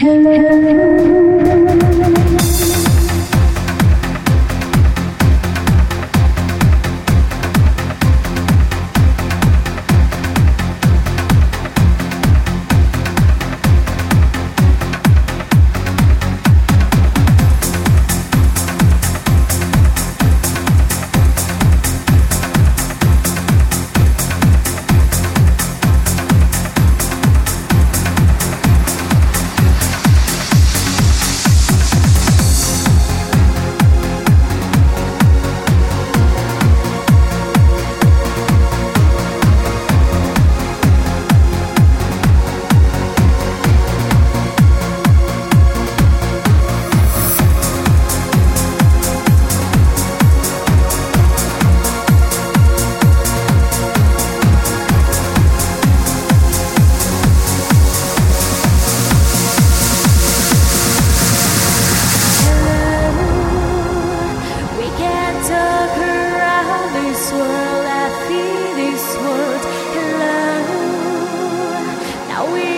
We Hello,